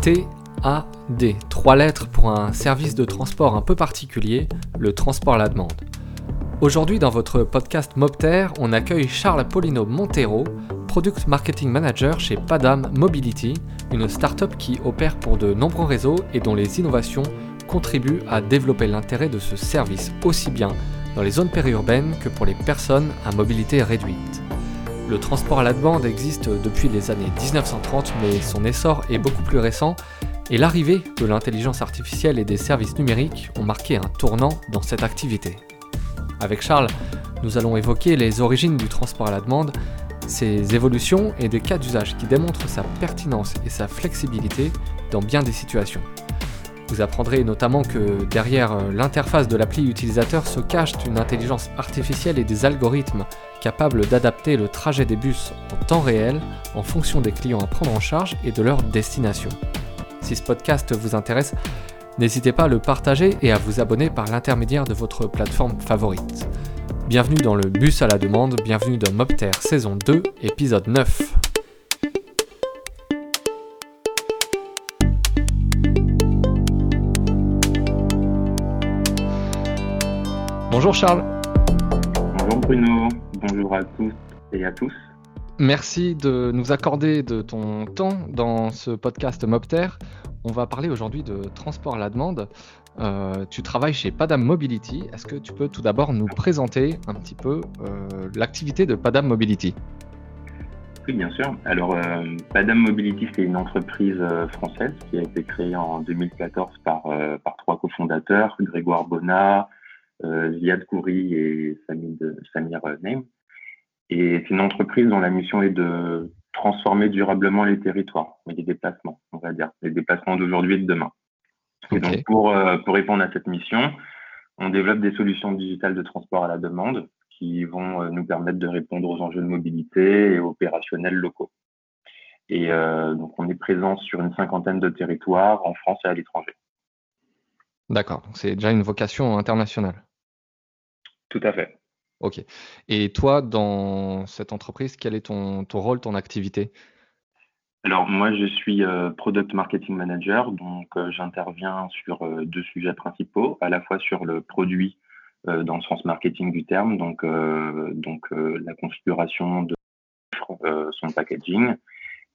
TAD, trois lettres pour un service de transport un peu particulier, le transport à la demande. Aujourd'hui, dans votre podcast Mopter, on accueille Charles Polino Montero, Product Marketing Manager chez Padam Mobility, une startup qui opère pour de nombreux réseaux et dont les innovations contribuent à développer l'intérêt de ce service aussi bien dans les zones périurbaines que pour les personnes à mobilité réduite. Le transport à la demande existe depuis les années 1930, mais son essor est beaucoup plus récent et l'arrivée de l'intelligence artificielle et des services numériques ont marqué un tournant dans cette activité. Avec Charles, nous allons évoquer les origines du transport à la demande, ses évolutions et des cas d'usage qui démontrent sa pertinence et sa flexibilité dans bien des situations. Vous apprendrez notamment que derrière l'interface de l'appli utilisateur se cache une intelligence artificielle et des algorithmes capables d'adapter le trajet des bus en temps réel en fonction des clients à prendre en charge et de leur destination. Si ce podcast vous intéresse, N'hésitez pas à le partager et à vous abonner par l'intermédiaire de votre plateforme favorite. Bienvenue dans le bus à la demande, bienvenue dans Mopter saison 2, épisode 9. Bonjour Charles. Bonjour Bruno, bonjour à tous et à tous. Merci de nous accorder de ton temps dans ce podcast Mopter. On va parler aujourd'hui de transport à la demande. Euh, tu travailles chez Padam Mobility. Est-ce que tu peux tout d'abord nous présenter un petit peu euh, l'activité de Padam Mobility? Oui, bien sûr. Alors, euh, Padam Mobility, c'est une entreprise française qui a été créée en 2014 par, par trois cofondateurs, Grégoire Bonnat, Ziad Kouri et Samir Naim. Et c'est une entreprise dont la mission est de transformer durablement les territoires, les déplacements, on va dire, les déplacements d'aujourd'hui et de demain. Et donc, pour, euh, pour répondre à cette mission, on développe des solutions digitales de transport à la demande qui vont euh, nous permettre de répondre aux enjeux de mobilité et opérationnels locaux. Et euh, donc, on est présent sur une cinquantaine de territoires en France et à l'étranger. D'accord, donc c'est déjà une vocation internationale. Tout à fait. Ok. Et toi, dans cette entreprise, quel est ton, ton rôle, ton activité? Alors, moi, je suis euh, Product Marketing Manager, donc euh, j'interviens sur euh, deux sujets principaux, à la fois sur le produit dans le sens marketing du terme, donc, donc la configuration de son packaging,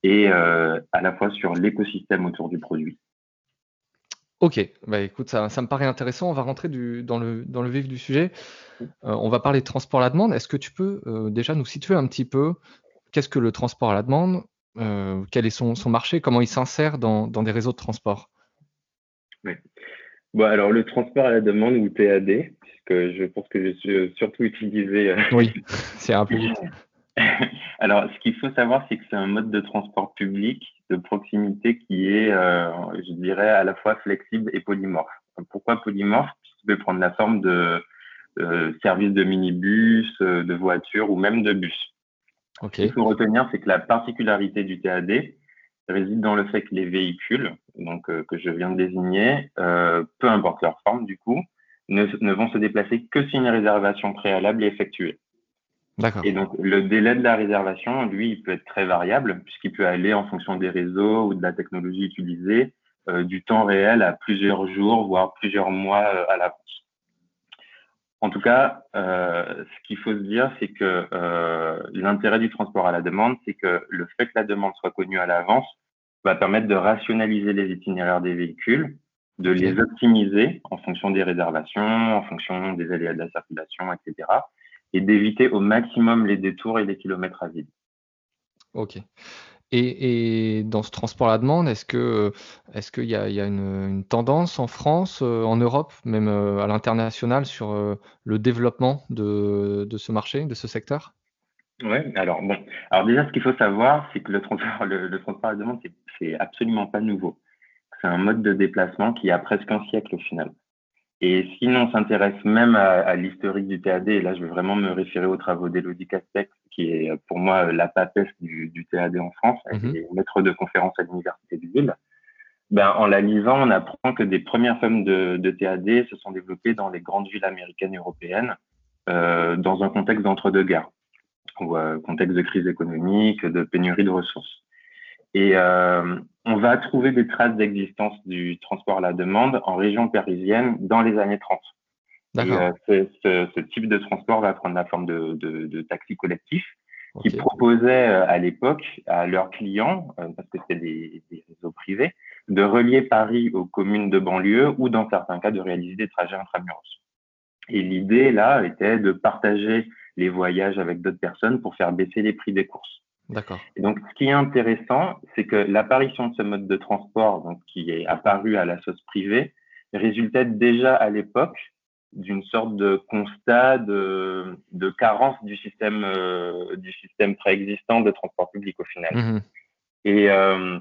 et à la fois sur l'écosystème autour du produit. Ok, bah écoute, ça, ça me paraît intéressant. On va rentrer du, dans, le, dans le vif du sujet. Euh, on va parler de transport à la demande. Est-ce que tu peux euh, déjà nous situer un petit peu qu'est-ce que le transport à la demande euh, Quel est son, son, marché Comment il s'insère dans, dans, des réseaux de transport? Oui. Bon, alors le transport à la demande ou TAD, puisque je pense que je suis surtout utilisé. Oui, c'est un peu Alors, ce qu'il faut savoir, c'est que c'est un mode de transport public de proximité qui est, euh, je dirais, à la fois flexible et polymorphe. Pourquoi polymorphe? Puisqu'il peut prendre la forme de euh, services de minibus, euh, de voitures ou même de bus. Ce qu'il faut retenir, c'est que la particularité du TAD réside dans le fait que les véhicules, donc que je viens de désigner, peu importe leur forme du coup, ne, ne vont se déplacer que si une réservation préalable est effectuée. Et donc, le délai de la réservation, lui, il peut être très variable, puisqu'il peut aller en fonction des réseaux ou de la technologie utilisée, euh, du temps réel à plusieurs jours, voire plusieurs mois euh, à l'avance. En tout cas, euh, ce qu'il faut se dire, c'est que l'intérêt du transport à la demande, c'est que le fait que la demande soit connue à l'avance va permettre de rationaliser les itinéraires des véhicules, de les optimiser en fonction des réservations, en fonction des aléas de la circulation, etc et d'éviter au maximum les détours et les kilomètres à vide. Ok. Et, dans ce transport à la demande, est-ce que est-ce qu'il y a, y a une, tendance en France, euh, en Europe, même euh, à l'international, sur euh, le développement de, de, ce marché, de ce secteur? Oui, alors bon. Alors déjà, ce qu'il faut savoir, c'est que le transport, le, le transport à la demande, c'est absolument pas nouveau. C'est un mode de déplacement qui a presque un siècle au final. Et sinon, on s'intéresse même à, l'historique du TAD, et là, je vais vraiment me référer aux travaux d'Elodie Castex, qui est pour moi la papesse du, du TAD en France, elle mhm. est maître de conférence à l'Université de Lille. Ben, en la lisant, on apprend que des premières femmes de, de TAD se sont développées dans les grandes villes américaines et européennes, euh, dans un contexte d'entre-deux-guerres, ou euh, contexte de crise économique, de pénurie de ressources. Et on va trouver des traces d'existence du transport à la demande en région parisienne dans les années 30. D'accord. ce, type de transport va prendre la forme de, de, de taxis collectifs qui proposaient à l'époque à leurs clients, parce que c'était des, des, réseaux privés, de relier Paris aux communes de banlieue ou dans certains cas de réaliser des trajets intramuros. Et l'idée là était de partager les voyages avec d'autres personnes pour faire baisser les prix des courses. D'accord. Et donc, ce qui est intéressant, c'est que l'apparition de ce mode de transport, donc qui est apparu à la sauce privée, résultait déjà à l'époque d'une sorte de constat de, de carence du système euh, du système préexistant de transport public au final. Mmh et euh,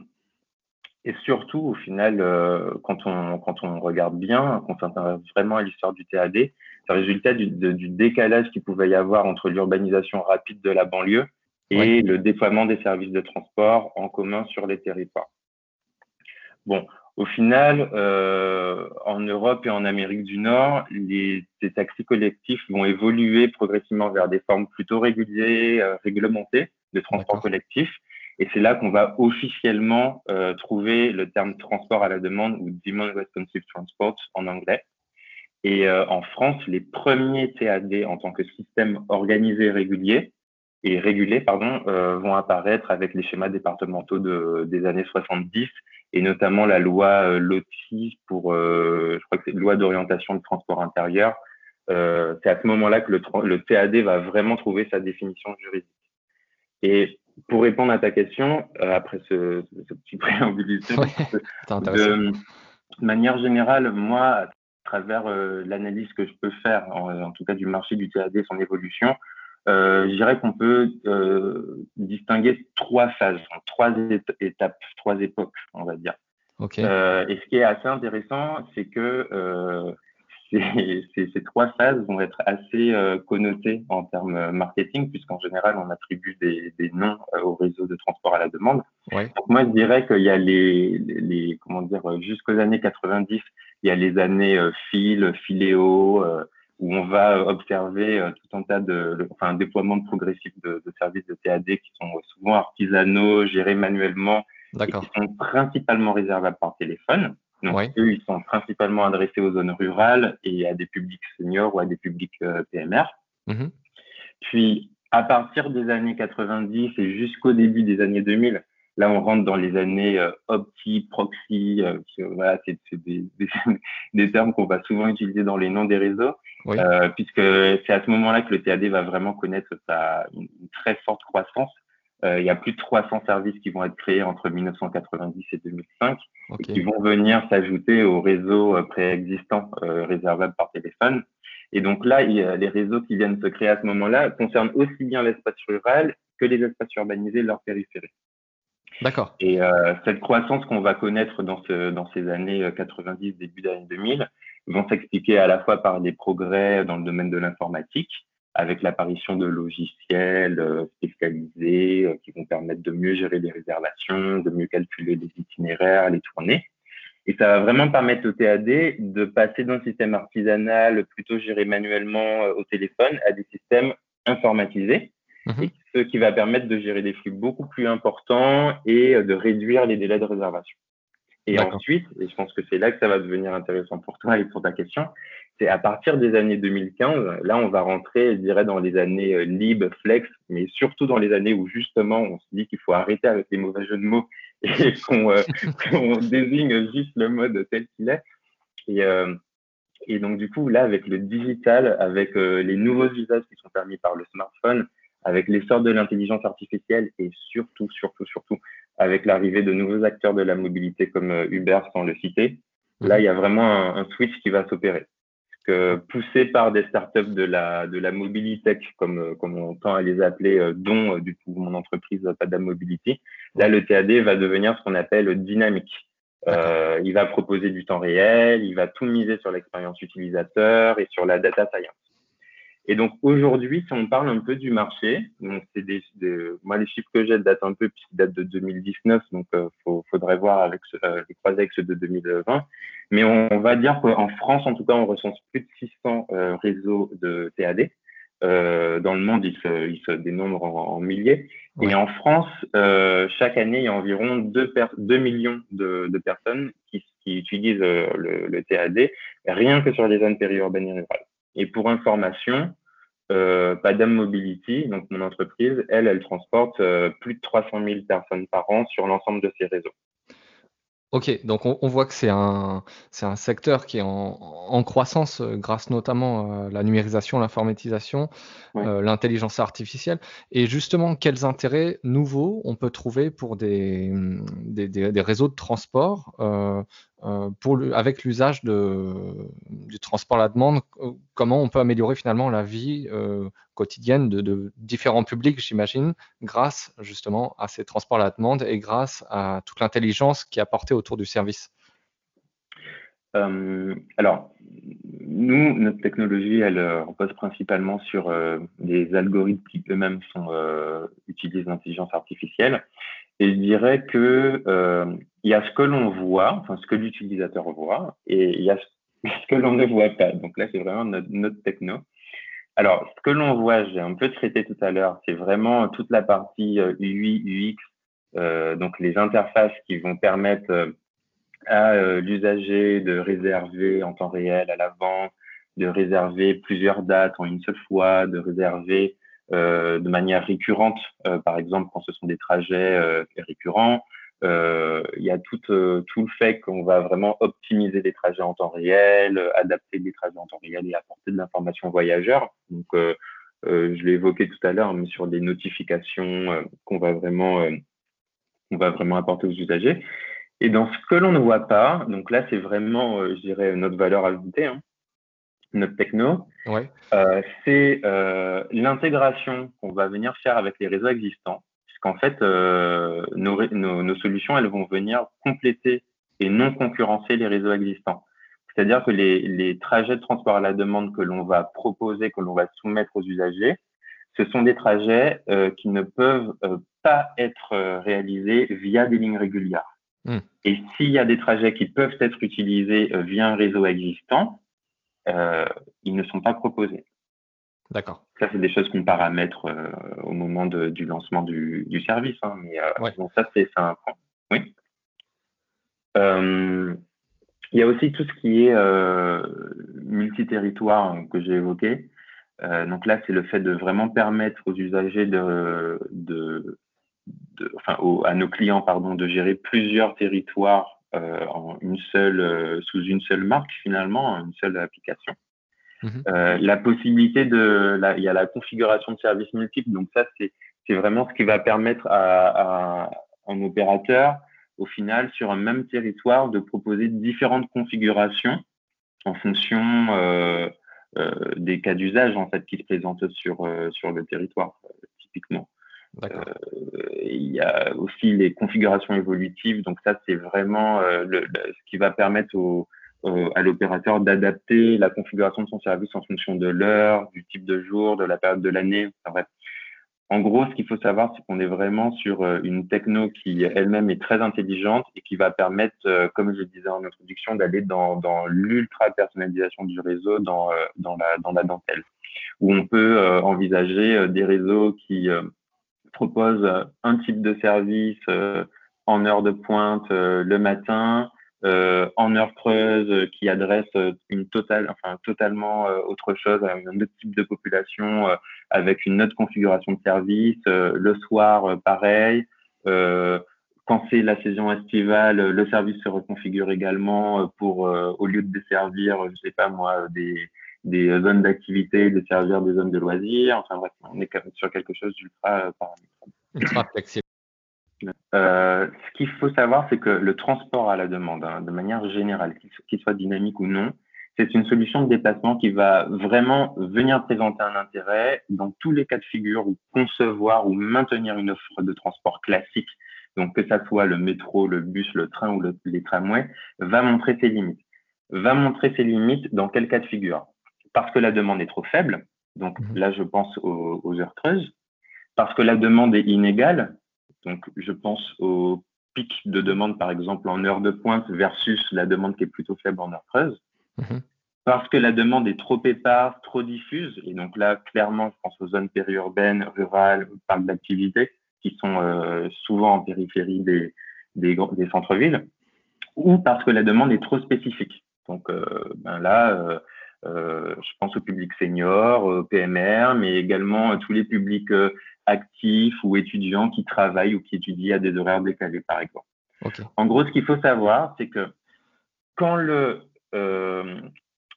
et surtout, au final, euh, quand, on, quand on regarde bien, quand on s'intéresse vraiment à l'histoire du TAD, ça résultat du, du, décalage qu'il pouvait y avoir entre l'urbanisation rapide de la banlieue et le déploiement des services de transport en commun sur les territoires. Bon, au final, euh, en Europe et en Amérique du Nord, les, ces taxis collectifs vont évoluer progressivement vers des formes plutôt régulières, euh, réglementées de transport collectif. Et c'est là qu'on va officiellement euh, trouver le terme transport à la demande ou Demand Responsive Transport en anglais. Et en France, les premiers TAD en tant que système organisé régulier et régulé pardon, euh, vont apparaître avec les schémas départementaux de, des années 70 et notamment la loi LOTI pour, je crois que c'est loi d'orientation de transport intérieur. c'est à ce moment-là que le, le TAD va vraiment trouver sa définition juridique. Et pour répondre à ta question, euh, après ce, petit préambule, de, manière générale, moi, à travers euh, l'analyse que je peux faire, en, tout cas du marché du TAD, son évolution, euh, je dirais qu'on peut distinguer trois phases, trois étapes, trois époques, on va dire. et ce qui est assez intéressant, c'est que ces, ces, trois phases vont être assez euh, connotées en termes marketing, puisqu'en général, on attribue des, des noms euh, au réseau de transport à la demande. Donc moi, je dirais qu'il y a les, les comment dire, jusqu'aux années 90, il y a les années euh, fil, filéo, où on va observer tout un tas de, enfin, un déploiement progressif de, de services de TAD qui sont souvent artisanaux, gérés manuellement, et qui sont principalement réservables par téléphone. Donc, eux, ils sont principalement adressés aux zones rurales et à des publics seniors ou à des publics euh, PMR. Mhm. Puis, à partir des années 90 et jusqu'au début des années 2000, là, on rentre dans les années euh, opti, proxy, euh, voilà, c'est des, des, des, termes qu'on va souvent utiliser dans les noms des réseaux, puisque c'est à ce moment-là que le TAD va vraiment connaître sa, une très forte croissance. Euh, il y a plus de 300 services qui vont être créés entre 1990 et 2005 et qui vont venir s'ajouter aux réseaux euh, préexistants euh, réservables par téléphone. Et donc là, les réseaux qui viennent se créer à ce moment-là concernent aussi bien l'espace rural que les espaces urbanisés de leur périphérie. D'accord. Et cette croissance qu'on va connaître dans, ce, dans ces années 90, début d'année 2000, vont s'expliquer à la fois par des progrès dans le domaine de l'informatique, avec l'apparition de logiciels euh, spécialisés euh, qui vont permettre de mieux gérer les réservations, de mieux calculer les itinéraires, les tournées. Et ça va vraiment permettre au TAD de passer d'un système artisanal plutôt géré manuellement euh, au téléphone à des systèmes informatisés, mhm. ce qui va permettre de gérer des flux beaucoup plus importants et de réduire les délais de réservation. Et ensuite, et je pense que c'est là que ça va devenir intéressant pour toi et pour ta question, c'est à partir des années 2015, là on va rentrer, je dirais, dans les années euh, lib, flex, mais surtout dans les années où justement on se dit qu'il faut arrêter avec les mauvais jeux de mots et qu'on euh, désigne juste le mode tel qu'il est. Et, euh, et donc du coup, là, avec le digital, avec euh, les nouveaux usages qui sont permis par le smartphone, avec l'essor de l'intelligence artificielle et surtout, surtout, surtout avec l'arrivée de nouveaux acteurs de la mobilité comme euh, Uber sans le citer, là, il y a vraiment un, un switch qui va s'opérer. Que, poussé par des startups de la, de la mobilité, comme, euh, comme on tend à les appeler, euh, dont du coup mon entreprise Padam Mobility, là, le TAD va devenir ce qu'on appelle dynamique. Euh, il va proposer du temps réel, il va tout miser sur l'expérience utilisateur et sur la data science. Et donc aujourd'hui, si on parle un peu du marché, donc c'est des, moi les chiffres que j'ai datent un peu puisqu'ils datent de 2019, donc euh, faut, faudrait voir avec ce, euh, les croisés avec ceux de 2020. Mais on, va dire qu'en France, en tout cas, on recense plus de 600 euh, réseaux de TAD. Euh, dans le monde, ils se, ils se dénombrent en, milliers. Et en France, euh, chaque année, il y a environ 2, 2 millions de, de personnes qui, qui utilisent euh, le, le, TAD, rien que sur les zones périurbaines et rurales. Et pour information, euh, Padam Mobility, donc mon entreprise, elle, elle transporte euh, plus de 300 000 personnes par an sur l'ensemble de ses réseaux. Ok, donc on, voit que c'est un, c'est un secteur qui est en, croissance euh, grâce notamment à la numérisation, l'informatisation, euh, l'intelligence artificielle. Et justement, quels intérêts nouveaux on peut trouver pour des, des, réseaux de transport euh, avec l'usage du transport à la demande, euh, comment on peut améliorer finalement la vie euh, quotidienne de, différents publics, j'imagine, grâce justement à ces transports à la demande et grâce à toute l'intelligence qui est apportée autour du service? Alors, nous, notre technologie, elle repose principalement sur des algorithmes qui eux-mêmes utilisent l'intelligence artificielle. Et je dirais que euh, il y a ce que l'on voit, enfin ce que l'utilisateur voit, et il y a ce que l'on ne voit pas. Donc là, c'est vraiment notre, techno. Alors, ce que l'on voit, j'ai un peu traité tout à l'heure, c'est vraiment toute la partie UI, UX, euh, donc les interfaces qui vont permettre euh, à euh, l'usager de réserver en temps réel à l'avant, de réserver plusieurs dates en une seule fois, de réserver euh, de manière récurrente, euh, par exemple quand ce sont des trajets euh, récurrents. il y a tout, tout le fait qu'on va vraiment optimiser des trajets en temps réel, adapter des trajets en temps réel et apporter de l'information voyageur. Donc, je l'ai évoqué tout à l'heure, mais sur des notifications qu'on va vraiment va vraiment apporter aux usagers. Et dans ce que l'on ne voit pas, donc là, c'est vraiment, je dirais, notre valeur ajoutée. Hein, notre techno, euh, c'est euh, l'intégration qu'on va venir faire avec les réseaux existants. Puisqu'en fait, euh, nos, nos, solutions, elles vont venir compléter et non concurrencer les réseaux existants. C'est-à-dire que les, les, trajets de transport à la demande que l'on va proposer, que l'on va soumettre aux usagers, ce sont des trajets qui ne peuvent pas être réalisés via des lignes régulières. Hmm. Et s'il y a des trajets qui peuvent être utilisés via un réseau existant, euh, ils ne sont pas proposés. D'accord. Ça, c'est des choses qu'on paramètre euh, au moment de, du lancement du, du service. Hein, mais euh, bon, ça, c'est un point. Oui. il y a aussi tout ce qui est multi-territoire que j'ai évoqué. donc là, c'est le fait de vraiment permettre aux usagers de, de, de enfin, à nos clients pardon, de gérer plusieurs territoires euh, en une seule, euh, sous une seule marque finalement, une seule application. Mhm. Euh, la possibilité de, il y a la configuration de services multiples, donc ça c'est vraiment ce qui va permettre à, un opérateur, au final, sur un même territoire, de proposer différentes configurations en fonction des cas d'usage en fait qui se présentent sur sur le territoire typiquement. Euh, il y a aussi les configurations évolutives. Donc ça, c'est vraiment euh, ce qui va permettre au, à l'opérateur d'adapter la configuration de son service en fonction de l'heure, du type de jour, de la période de l'année. En gros, ce qu'il faut savoir, c'est qu'on est vraiment sur euh, une techno qui elle-même est très intelligente et qui va permettre, comme je le disais en introduction, d'aller dans, dans l'ultra personnalisation du réseau, dans, dans, la, dans la dentelle, où on peut envisager des réseaux qui propose euh, un type de service euh, en heure de pointe euh, le matin, en heure creuse qui adresse une totale, enfin totalement autre chose un autre type de population avec une autre configuration de service. le soir, pareil. quand c'est la saison estivale, le service se reconfigure également pour, au lieu de desservir, je sais pas moi, des, des zones d'activité, de servir des zones de loisirs. Enfin bref, on est sur quelque chose d'ultra paramétrable. Ultra flexible. Euh, ce qu'il faut savoir, c'est que le transport à la demande, hein, de manière générale, qu'il soit dynamique ou non, c'est une solution de déplacement qui va vraiment venir présenter un intérêt dans tous les cas de figure ou concevoir ou maintenir une offre de transport classique. Donc que ça soit le métro, le bus, le train ou les tramways, va montrer ses limites. Va montrer ses limites dans quel cas de figure? Parce que la demande est trop faible, donc mhm. là je pense aux, heures creuses, parce que la demande est inégale, donc je pense au pic de demande par exemple en heure de pointe versus la demande qui est plutôt faible en heure creuse, mhm. parce que la demande est trop éparse, trop diffuse, et donc là clairement je pense aux zones périurbaines, rurales, parcs d'activité, qui sont souvent en périphérie des, des, des centres-villes, ou parce que la demande est trop spécifique. Donc ben là, je pense au public senior, au PMR, mais également tous les publics actifs ou étudiants qui travaillent ou qui étudient à des horaires décalés, par exemple. En gros, ce qu'il faut savoir, c'est que quand le, euh,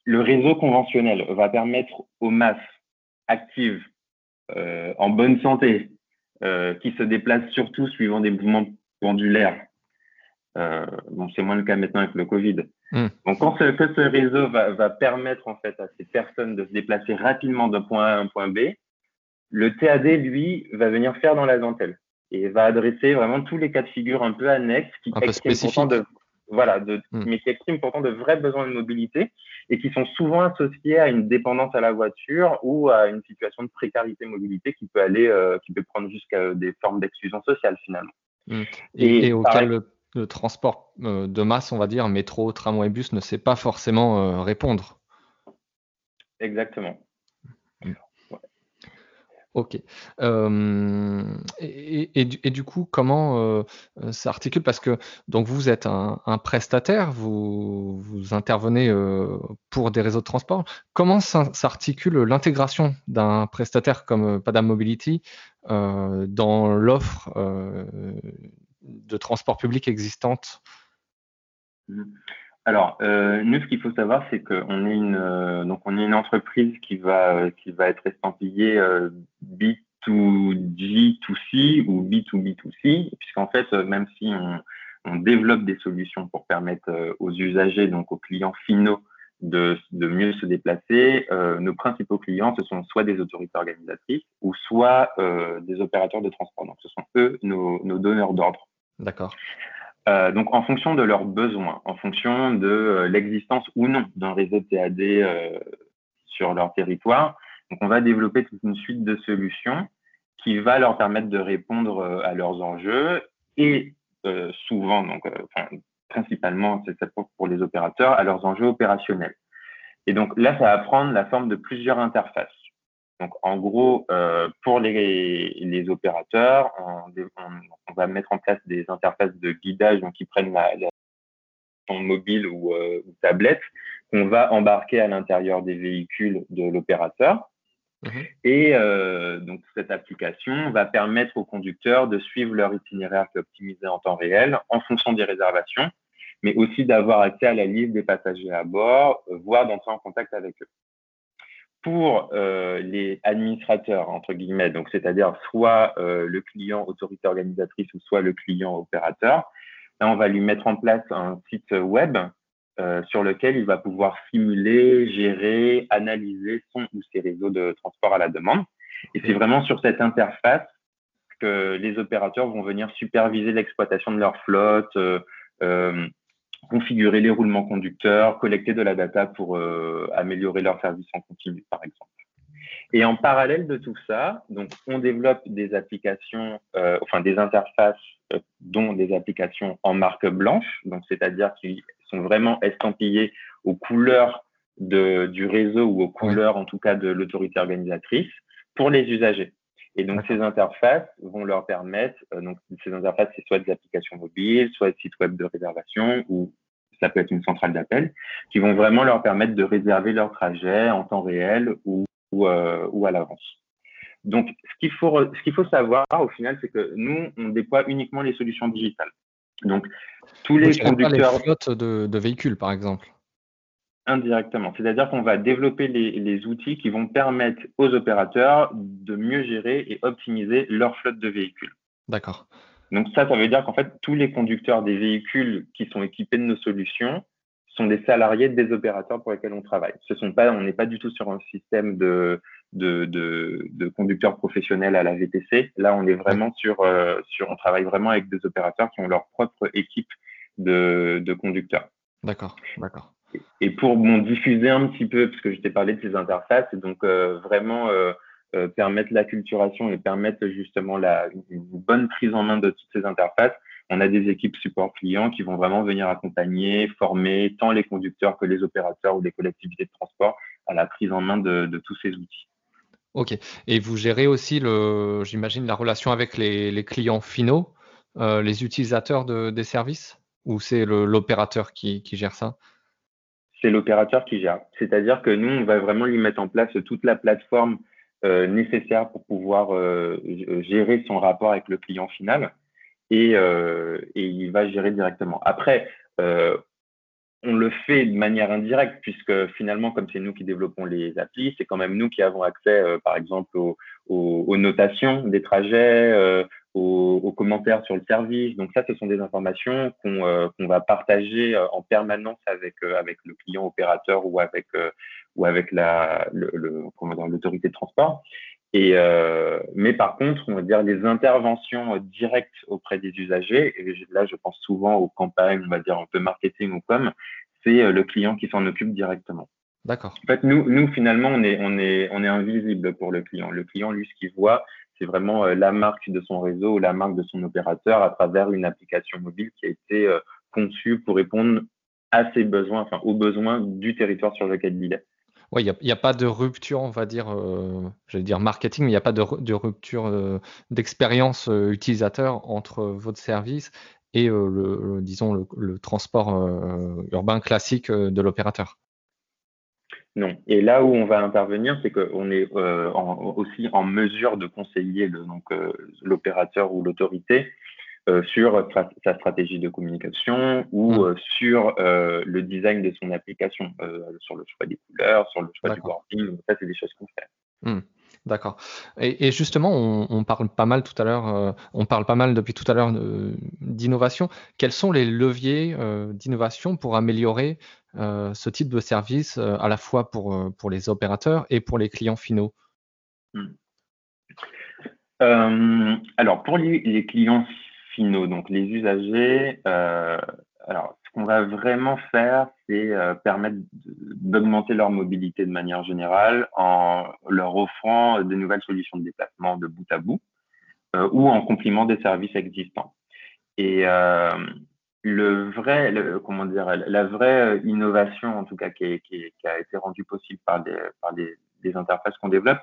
le réseau conventionnel va permettre aux masses actives, euh, en bonne santé, euh, qui se déplacent surtout suivant des mouvements pendulaires, bon, c'est moins le cas maintenant avec le Covid. Hmm. Donc, quand ce, ce réseau va, va, permettre en fait à ces personnes de se déplacer rapidement d'un point A à un point B, le TAD, lui, va venir faire dans la dentelle et va adresser vraiment tous les cas de figure un peu annexes qui expriment pourtant de voilà, de, hmm. mais qui expriment pourtant de vrais besoins de mobilité et qui sont souvent associés à une dépendance à la voiture ou à une situation de précarité mobilité qui peut aller, euh, qui peut prendre jusqu'à des formes d'exclusion sociale finalement. Hmm. Et, auquel le, transport euh, de masse, on va dire, métro, tramway, bus, ne sait pas forcément euh, répondre. Exactement. Ok. et, du coup, comment ça articule? Parce que donc vous êtes un, prestataire, vous, vous intervenez pour des réseaux de transport. Comment s'articule l'intégration d'un prestataire comme Padam Mobility dans l'offre de transport public existante mmh. Alors, euh, nous, ce qu'il faut savoir, c'est qu'on est une euh, donc on est une entreprise qui va euh, qui va être estampillée B2G2C ou B2B2C, puisqu'en fait, même si on, on, développe des solutions pour permettre aux usagers, donc aux clients finaux, de, de mieux se déplacer, nos principaux clients, ce sont soit des autorités organisatrices ou soit des opérateurs de transport. Donc, ce sont eux nos, nos donneurs d'ordre. D'accord. Euh, donc, en fonction de leurs besoins, en fonction de euh, l'existence ou non d'un réseau TAD euh, sur leur territoire, donc on va développer toute une suite de solutions qui va leur permettre de répondre à leurs enjeux et souvent, donc, principalement, c'est pour les opérateurs, à leurs enjeux opérationnels. Et donc là, ça va prendre la forme de plusieurs interfaces. Donc, en gros, euh, pour les, les opérateurs, on, on, va mettre en place des interfaces de guidage donc, qui prennent la, la mobile ou, euh, ou, tablette qu'on va embarquer à l'intérieur des véhicules de l'opérateur. Mhm. Et euh, donc, cette application va permettre aux conducteurs de suivre leur itinéraire qui est optimisé en temps réel en fonction des réservations, mais aussi d'avoir accès à la liste des passagers à bord, voire d'entrer en contact avec eux pour euh, les administrateurs, entre guillemets, donc c'est-à-dire soit euh, le client autorité organisatrice ou soit le client opérateur, là, on va lui mettre en place un site web euh, sur lequel il va pouvoir simuler, gérer, analyser son ou ses réseaux de transport à la demande. Et c'est vraiment sur cette interface que les opérateurs vont venir superviser l'exploitation de leur flotte, configurer les roulements conducteurs, collecter de la data pour euh, améliorer leur service en continu, par exemple. Et en parallèle de tout ça, donc on développe des applications, euh, enfin des interfaces, euh, dont des applications en marque blanche, donc c'est-à-dire qui sont vraiment estampillées aux couleurs de, du réseau ou aux couleurs en tout cas de l'autorité organisatrice pour les usagers. Et donc, ces interfaces vont leur permettre, euh, donc, ces interfaces, c'est soit des applications mobiles, soit des sites web de réservation, ou ça peut être une centrale d'appel, qui vont vraiment leur permettre de réserver leur trajet en temps réel ou, ou, euh, ou à l'avance. Donc, ce qu'il faut, ce qu'il faut savoir au final, c'est que nous, on déploie uniquement les solutions digitales. Donc, tous les conducteurs. les flottes de, de véhicules, par exemple? Indirectement. C'est-à-dire qu'on va développer les, outils qui vont permettre aux opérateurs de mieux gérer et optimiser leur flotte de véhicules. D'accord. Donc ça, ça veut dire qu'en fait, tous les conducteurs des véhicules qui sont équipés de nos solutions sont des salariés des opérateurs pour lesquels on travaille. Ce sont pas, on n'est pas du tout sur un système de, de, de, conducteurs professionnels à la VTC. Là, on est vraiment sur, euh, sur, on travaille vraiment avec des opérateurs qui ont leur propre équipe de, de conducteurs. D'accord, d'accord. Et pour diffuser un petit peu, parce que je t'ai parlé de ces interfaces, et donc euh, vraiment euh, euh, permettre l'acculturation et permettre justement la, une bonne prise en main de toutes ces interfaces, on a des équipes support clients qui vont vraiment venir accompagner, former tant les conducteurs que les opérateurs ou les collectivités de transport à la prise en main de, de tous ces outils. Ok. Et vous gérez aussi, le, j'imagine, la relation avec les, clients finaux, euh, les utilisateurs des services, ou c'est l'opérateur qui, gère ça? C'est l'opérateur qui gère. C'est-à-dire que nous, on va vraiment lui mettre en place toute la plateforme euh, nécessaire pour pouvoir euh, gérer son rapport avec le client final et, et il va gérer directement. Après, on le fait de manière indirecte, puisque finalement, comme c'est nous qui développons les applis, c'est quand même nous qui avons accès, euh, par exemple, aux, notations des trajets, euh, aux, commentaires sur le service. Donc ça, ce sont des informations qu'on euh, va partager en permanence avec, avec le client opérateur ou avec, ou avec l'autorité de transport. Et, euh, mais par contre, on va dire les interventions directes auprès des usagers, et là je pense souvent aux campagnes, on va dire un peu marketing ou comme, c'est euh, le client qui s'en occupe directement. D'accord. En fait, nous, nous finalement, on est, on, est, on est invisible pour le client. Le client, lui, ce qu'il voit, c'est vraiment euh, la marque de son réseau ou la marque de son opérateur à travers une application mobile qui a été conçue pour répondre à ses besoins, enfin aux besoins du territoire sur lequel il est. Oui, il n'y a, pas de rupture, on va dire, euh, j'allais dire marketing, mais il n'y a pas de, rupture euh, d'expérience euh, utilisateur entre votre service et le, disons le, transport urbain classique de l'opérateur. Non. Et là où on va intervenir, c'est qu'on est aussi en mesure de conseiller l'opérateur ou l'autorité euh, sur sa stratégie de communication ou mmh. euh, sur euh, le design de son application, sur le choix des couleurs, sur le choix du wording. Ça, c'est des choses qu'on fait. Mmh. D'accord. Et, justement, on, parle pas mal tout à l'heure, on parle pas mal depuis tout à l'heure d'innovation. Quels sont les leviers d'innovation pour améliorer ce type de service à la fois pour, pour les opérateurs et pour les clients finaux mmh. Alors, pour les, clients donc les usagers. Euh, alors, ce qu'on va vraiment faire, c'est euh, permettre d'augmenter leur mobilité de manière générale en leur offrant de nouvelles solutions de déplacement de bout à bout euh, ou en complément des services existants. Et le vrai, comment dire, la vraie innovation, en tout cas, qui, a été rendue possible par des, interfaces qu'on développe,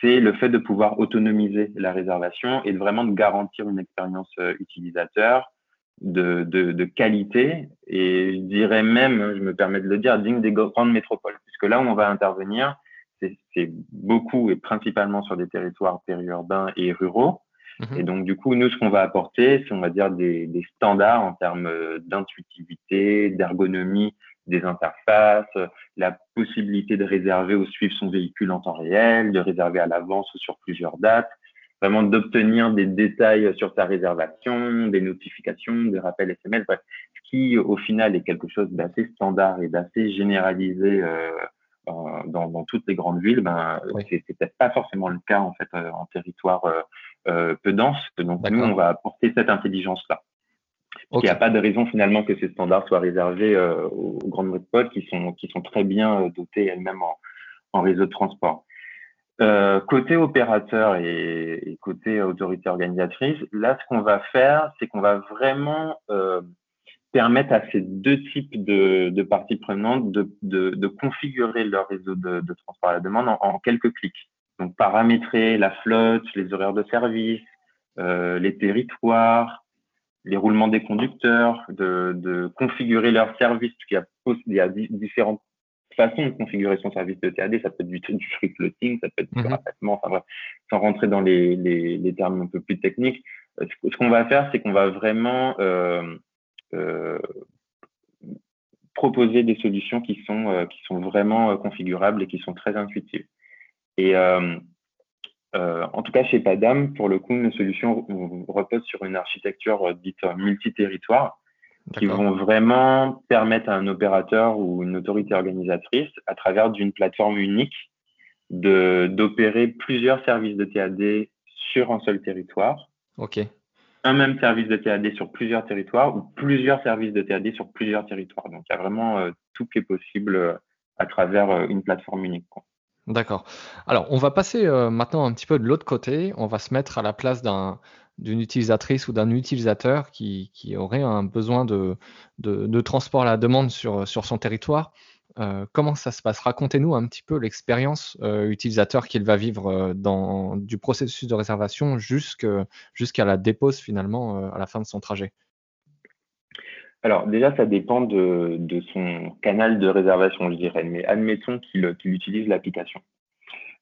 c'est le fait de pouvoir autonomiser la réservation et de vraiment de garantir une expérience euh, utilisateur de, qualité et je dirais même, je me permets de le dire, digne des grandes métropoles, puisque là où on va intervenir, c'est beaucoup et principalement sur des territoires périurbains et ruraux. Mhm. Et donc, du coup, nous, ce qu'on va apporter, c'est, on va dire, des, des standards en termes euh, d'intuitivité, d'ergonomie des interfaces, la possibilité de réserver ou suivre son véhicule en temps réel, de réserver à l'avance ou sur plusieurs dates, vraiment d'obtenir des détails sur sa réservation, des notifications, des rappels SMS, ce qui au final est quelque chose d'assez standard et d'assez généralisé euh, dans, dans, toutes les grandes villes, ben, c'est peut-être pas forcément le cas en fait euh, en territoire euh, peu dense. Donc nous, on va apporter cette intelligence-là. Il n'y a pas de raison finalement que ces standards soient réservés euh, aux grandes métropoles qui sont, qui sont très bien euh, dotées elles-mêmes en, en, réseau de transport. Euh, côté opérateur et, côté autorité organisatrice, là, ce qu'on va faire, c'est qu'on va vraiment euh, permettre à ces deux types de, de parties prenantes de, de, de, configurer leur réseau de, de transport à la demande en, en, quelques clics. Donc, paramétrer la flotte, les horaires de service, euh, les territoires, les roulements des conducteurs, de, de configurer leur service, parce qu'il y a, il y a différentes façons de configurer son service de TAD. Ça peut être du, du free floating, ça peut être du mm enfin bref, sans rentrer dans les, les, les, termes un peu plus techniques. Euh, ce, qu'on va faire, c'est qu'on va vraiment euh, euh, proposer des solutions qui sont, euh, qui sont vraiment configurables et qui sont très intuitives. Et euh, en tout cas, chez Padam, pour le coup, nos solutions reposent sur une architecture euh, dite euh, multi-territoire qui vont vraiment permettre à un opérateur ou une autorité organisatrice, à travers d'une plateforme unique, d'opérer plusieurs services de TAD sur un seul territoire. OK. Un même service de TAD sur plusieurs territoires ou plusieurs services de TAD sur plusieurs territoires. Donc, il y a vraiment tout qui est possible à travers une plateforme unique. D'accord. Alors, on va passer euh, maintenant un petit peu de l'autre côté. On va se mettre à la place d'un, d'une utilisatrice ou d'un utilisateur qui, aurait un besoin de, transport à la demande sur, sur son territoire. comment ça se passe? Racontez-nous un petit peu l'expérience utilisateur qu'il va vivre dans, du processus de réservation jusqu'à la dépose finalement à la fin de son trajet. Alors déjà, ça dépend de, son canal de réservation, je dirais. Mais admettons qu'il utilise l'application.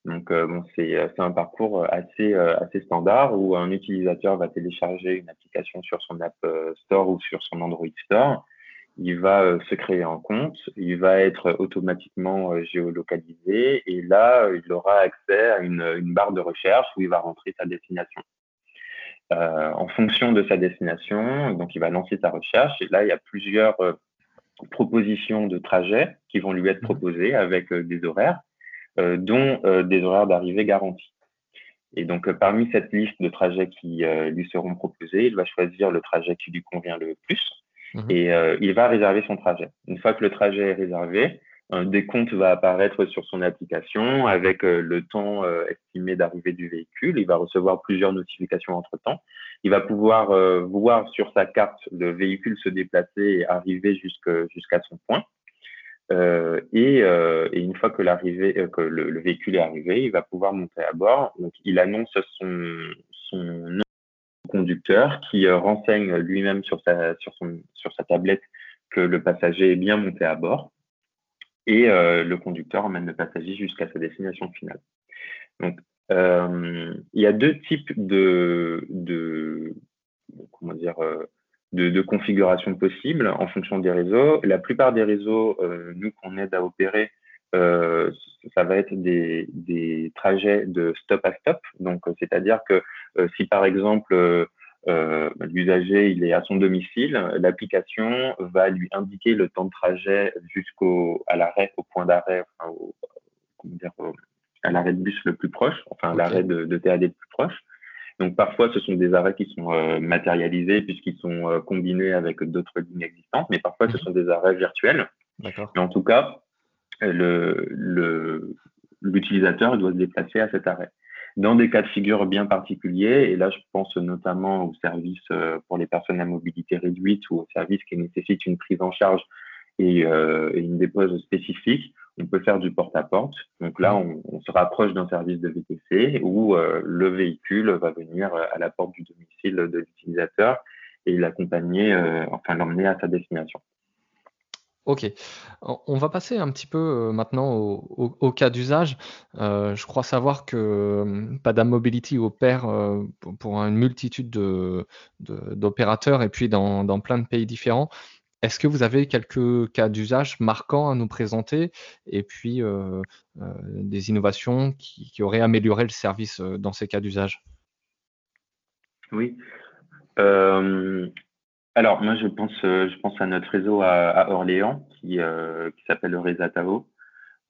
Donc bon, c'est un parcours assez, assez standard où un utilisateur va télécharger une application sur son App Store ou sur son Android Store il va euh, se créer un compte, il va être automatiquement euh, géolocalisé et là, il aura accès à une, barre de recherche où il va rentrer sa destination. Euh, en fonction de sa destination, donc il va lancer sa recherche et là, il y a plusieurs propositions de trajets qui vont lui être mhm. proposées avec des horaires, dont des horaires d'arrivée garantis. Et donc, parmi cette liste de trajets qui lui seront proposés, il va choisir le trajet qui lui convient le plus Mhm. et euh, il va réserver son trajet. Une fois que le trajet est réservé, un décompte va apparaître sur son application avec euh, le temps euh, estimé d'arrivée du véhicule. Il va recevoir plusieurs notifications entre-temps. Il va pouvoir voir sur sa carte le véhicule se déplacer et arriver jusqu'à son point. Et, une fois que, le, le, véhicule est arrivé, il va pouvoir monter à bord. Il annonce son, son conducteur qui euh, renseigne lui-même sur sa tablette que le passager est bien monté à bord et euh, le conducteur emmène le passager jusqu'à sa destination finale. Donc, euh, il y a deux types de, de comment dire, de, de configurations possibles en fonction des réseaux. La plupart des réseaux, nous qu'on aide à opérer, ça va être des, trajets de stop à stop. Donc, c'est-à-dire que euh, si par exemple euh, euh, l'usager il est à son domicile, l'application va lui indiquer le temps de trajet jusqu'au à l'arrêt, au point d'arrêt, enfin, comment dire, à l'arrêt de bus le plus proche, enfin l'arrêt de, de, TAD le plus proche. Donc parfois ce sont des arrêts qui sont matérialisés puisqu'ils sont combinés avec d'autres lignes existantes, mais parfois ce mhm. sont des arrêts virtuels. Mais en tout cas, le l'utilisateur doit se déplacer à cet arrêt dans des cas de figure bien particuliers, et là je pense notamment aux services euh, pour les personnes à mobilité réduite ou aux services qui nécessitent une prise en charge et, euh, une dépose spécifique, on peut faire du porte-à-porte. Donc là, on, se rapproche d'un service de VTC où euh, le véhicule va venir à la porte du domicile de l'utilisateur et l'accompagner, enfin l'emmener à sa destination. Ok. On va passer un petit peu euh, maintenant au, cas d'usage. Euh, je crois savoir que euh, Padam Mobility opère pour, une multitude d'opérateurs et puis dans, plein de pays différents. Est-ce que vous avez quelques cas d'usage marquants à nous présenter et puis des innovations qui, auraient amélioré le service dans ces cas d'usage? Oui. Alors, moi, je pense, euh, je pense à notre réseau à, Orléans qui, euh, qui s'appelle le Réseau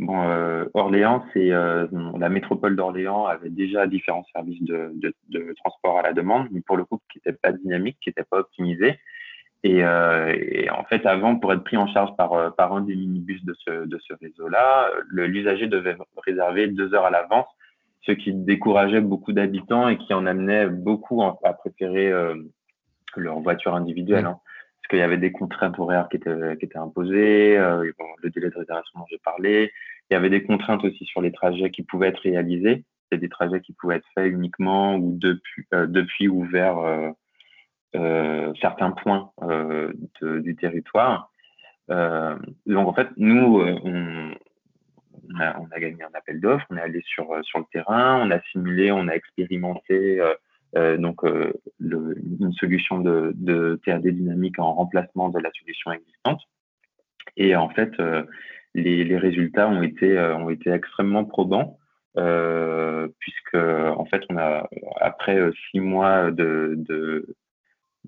Bon, euh, Orléans, c'est la métropole d'Orléans avait déjà différents services de, de, transport à la demande, mais pour le coup, qui n'étaient pas dynamiques, qui n'étaient pas optimisés. Et, en fait, avant, pour être pris en charge par, par un des minibus de ce, de ce réseau-là, l'usager devait réserver deux heures à l'avance, ce qui décourageait beaucoup d'habitants et qui en amenait beaucoup à préférer leur voiture individuelle. Hein, parce qu'il y avait des contraintes horaires qui étaient, qui étaient imposées, euh, le délai de réservation dont j'ai parlé. Il y avait des contraintes aussi sur les trajets qui pouvaient être réalisés. C'est des trajets qui pouvaient être faits uniquement ou depuis, euh, depuis ou vers euh, certains points du territoire. donc en fait, nous, on, on, a, on, a, gagné un appel d'offres, on est allé sur, sur le terrain, on a simulé, on a expérimenté euh, donc euh, une solution de, de, TAD dynamique en remplacement de la solution existante. Et en fait, euh, les, résultats ont été, ont été extrêmement probants. Euh, puisque en fait on a après six mois de,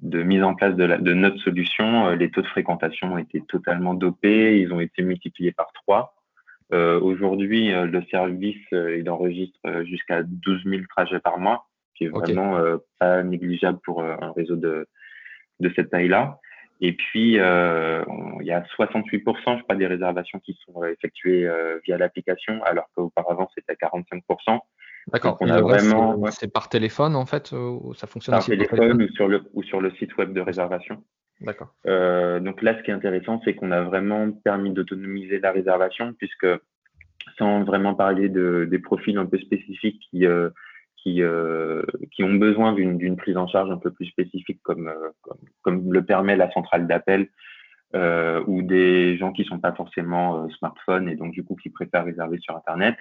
mise en place de, notre solution, les taux de fréquentation ont été totalement dopés, ils ont été multipliés par trois. Euh, Aujourd'hui, le service il enregistre jusqu'à 12 000 trajets par mois, qui est vraiment euh, pas négligeable pour euh, un réseau de, de cette taille-là. Et puis, euh, il y a 68%, je crois, des réservations qui sont effectuées via l'application, alors qu'auparavant, c'était 45%. D'accord. On a vraiment. C'est par téléphone, en fait, ça fonctionne Par téléphone ou sur, le, ou sur le site web de réservation. D'accord. Euh, donc là, ce qui est intéressant, c'est qu'on a vraiment permis d'autonomiser la réservation, puisque sans vraiment parler de, des profils un peu spécifiques qui, qui, euh, qui ont besoin d'une prise en charge un peu plus spécifique, comme, euh, le permet la centrale d'appel, euh, ou des gens qui sont pas forcément smartphones et donc du coup qui préfèrent réserver sur Internet.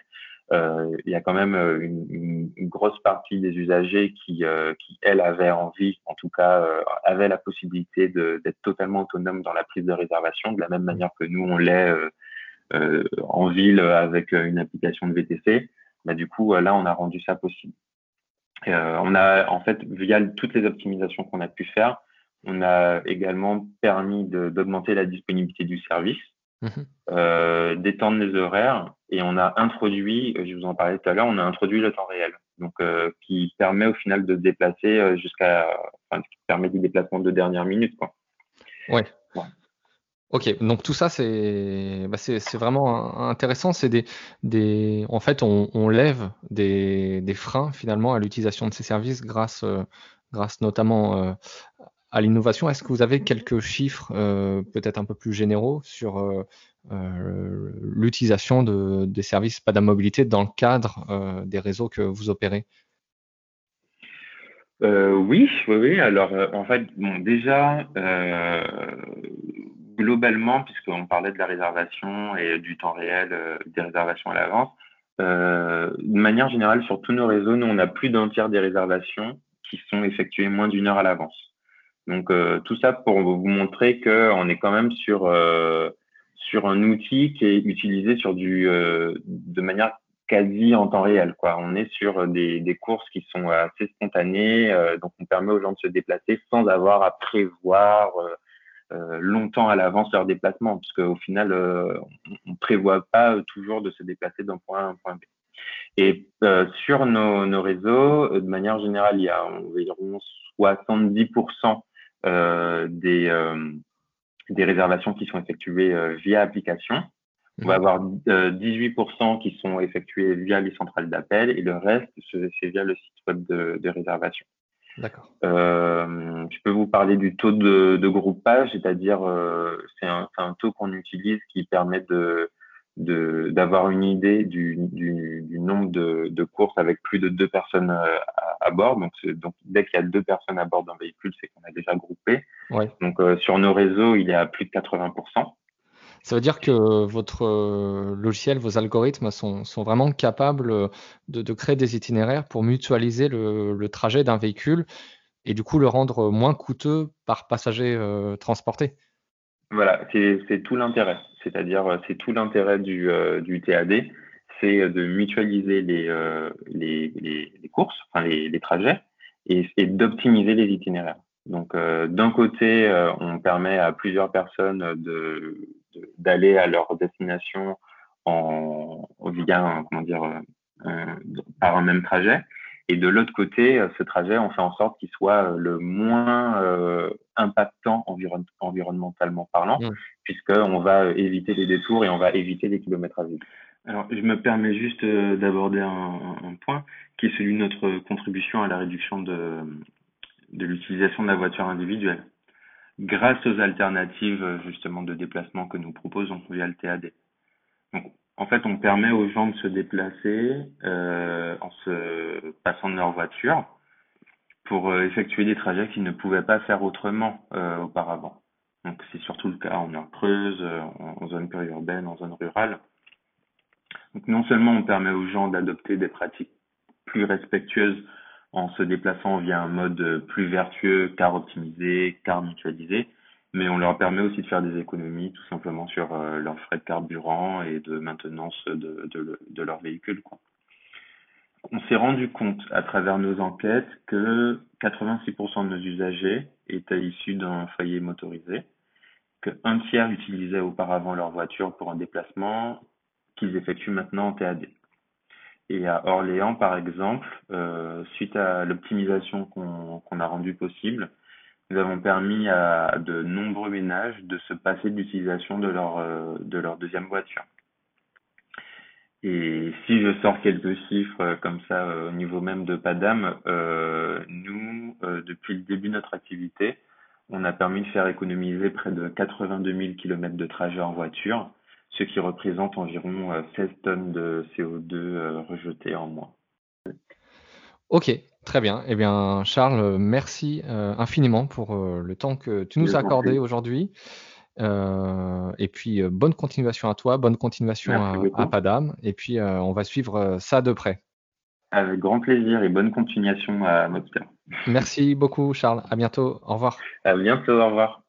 Il y a quand même une, une, grosse partie des usagers qui, qui elles avaient envie, en tout cas, avaient la possibilité d'être totalement autonomes dans la prise de réservation, de la même manière que nous on l'est en ville avec une application de VTC. Bah, du coup, là, on a rendu ça possible. On a en fait via toutes les optimisations qu'on a pu faire, on a également permis d'augmenter la disponibilité du service, mhm. euh, d'étendre les horaires et on a introduit, je vous en parlais tout à l'heure, on a introduit le temps réel, donc euh, qui permet au final de se déplacer euh, jusqu'à, enfin, qui permet des déplacements de dernière minute, quoi. Ouais. Ok, donc tout ça c'est bah vraiment intéressant. Des, des en fait on, on lève des, des freins finalement à l'utilisation de ces services grâce grâce notamment à l'innovation. Est-ce que vous avez quelques chiffres euh, peut-être un peu plus généraux sur euh, euh, l'utilisation de, des services PADA Mobilité dans le cadre des réseaux que vous opérez? Oui, oui, oui. Alors, en fait, bon, déjà, globalement, puisqu'on parlait de la réservation et du temps réel des réservations à l'avance, de manière générale, sur tous nos réseaux, nous, on a plus d'un tiers des réservations qui sont effectuées moins d'une heure à l'avance. Donc euh, tout ça pour vous montrer qu'on est quand même sur euh, sur un outil qui est utilisé sur du euh, de manière quasi en temps réel. Quoi. On est sur des, des courses qui sont assez spontanées, donc on permet aux gens de se déplacer sans avoir à prévoir longtemps à l'avance leur déplacement, parce qu'au final, on ne prévoit pas toujours de se déplacer d'un point A à un point B. Et sur nos, nos, réseaux, de manière générale, il y a environ 70% euh, des, euh, des réservations qui sont effectuées euh, via application. On va mhm. avoir 18% qui sont effectuées via les centrales d'appel et le reste, c'est via le site web de, de réservation. D'accord. Euh, je peux vous parler du taux de, de groupage, c'est-à-dire euh, c'est un, un, taux qu'on utilise qui permet de d'avoir une idée du, du, du nombre de, de, courses avec plus de deux personnes euh, à, à bord. Donc, donc dès qu'il y a deux personnes à bord d'un véhicule, c'est qu'on a déjà groupé. Ouais. Donc euh, sur nos réseaux, il est à plus de 80%. Ça veut dire que votre euh, logiciel, vos algorithmes sont, vraiment capables de, de, créer des itinéraires pour mutualiser le, trajet d'un véhicule et du coup le rendre moins coûteux par passager euh, transporté. Voilà, c'est tout l'intérêt. C'est-à-dire, euh, c'est tout l'intérêt du, euh, TAD, c'est euh, de mutualiser les, courses, enfin les, trajets, et, et d'optimiser les itinéraires. Donc, d'un côté, on permet à plusieurs personnes de d'aller à leur destination en via comment dire par un même trajet et de l'autre côté, euh, ce trajet, on fait en sorte qu'il soit euh, le moins euh, impactant environ environnementalement parlant, mmh. puisqu'on va éviter les détours et on va éviter les kilomètres à vide. Alors, je me permets juste d'aborder un, un, point qui est celui de notre contribution à la réduction de, de l'utilisation de la voiture individuelle, grâce aux alternatives justement de déplacement que nous proposons via le TAD. Donc, en fait, on permet aux gens de se déplacer euh, en se passant de leur voiture pour euh, effectuer des trajets qu'ils ne pouvaient pas faire autrement euh, auparavant. Donc c'est surtout le cas en heure creuse, euh, en, zone périurbaine, en zone rurale. Donc non seulement on permet aux gens d'adopter des pratiques plus respectueuses en se déplaçant via un mode plus vertueux, car optimisé, car mutualisé, mais on leur permet aussi de faire des économies tout simplement sur euh, leurs frais de carburant et de maintenance de, leur véhicule. On s'est rendu compte à travers nos enquêtes que 86% de nos usagers étaient issus d'un foyer motorisé, qu'un tiers utilisaient auparavant leur voiture pour un déplacement qu'ils effectuent maintenant en TAD. Et à Orléans, par exemple, euh, suite à l'optimisation qu'on a rendue possible, nous avons permis à de nombreux ménages de se passer de l'utilisation de leur, euh, deuxième voiture. Et si je sors quelques chiffres euh, comme ça au niveau même de Padam, nous, depuis le début de notre activité, on a permis de faire économiser près de 82 000 km de trajet en voiture, ce qui représente environ 16 tonnes de CO2 rejetées en moins. Ok, très bien. Eh bien, Charles, merci infiniment pour le temps que tu nous as accordé aujourd'hui. et puis, bonne continuation à toi, bonne continuation à, Padam. Et puis, on va suivre ça de près. Avec grand plaisir et bonne continuation à Mobster. Merci beaucoup, Charles. À bientôt. Au revoir. À bientôt. Au revoir.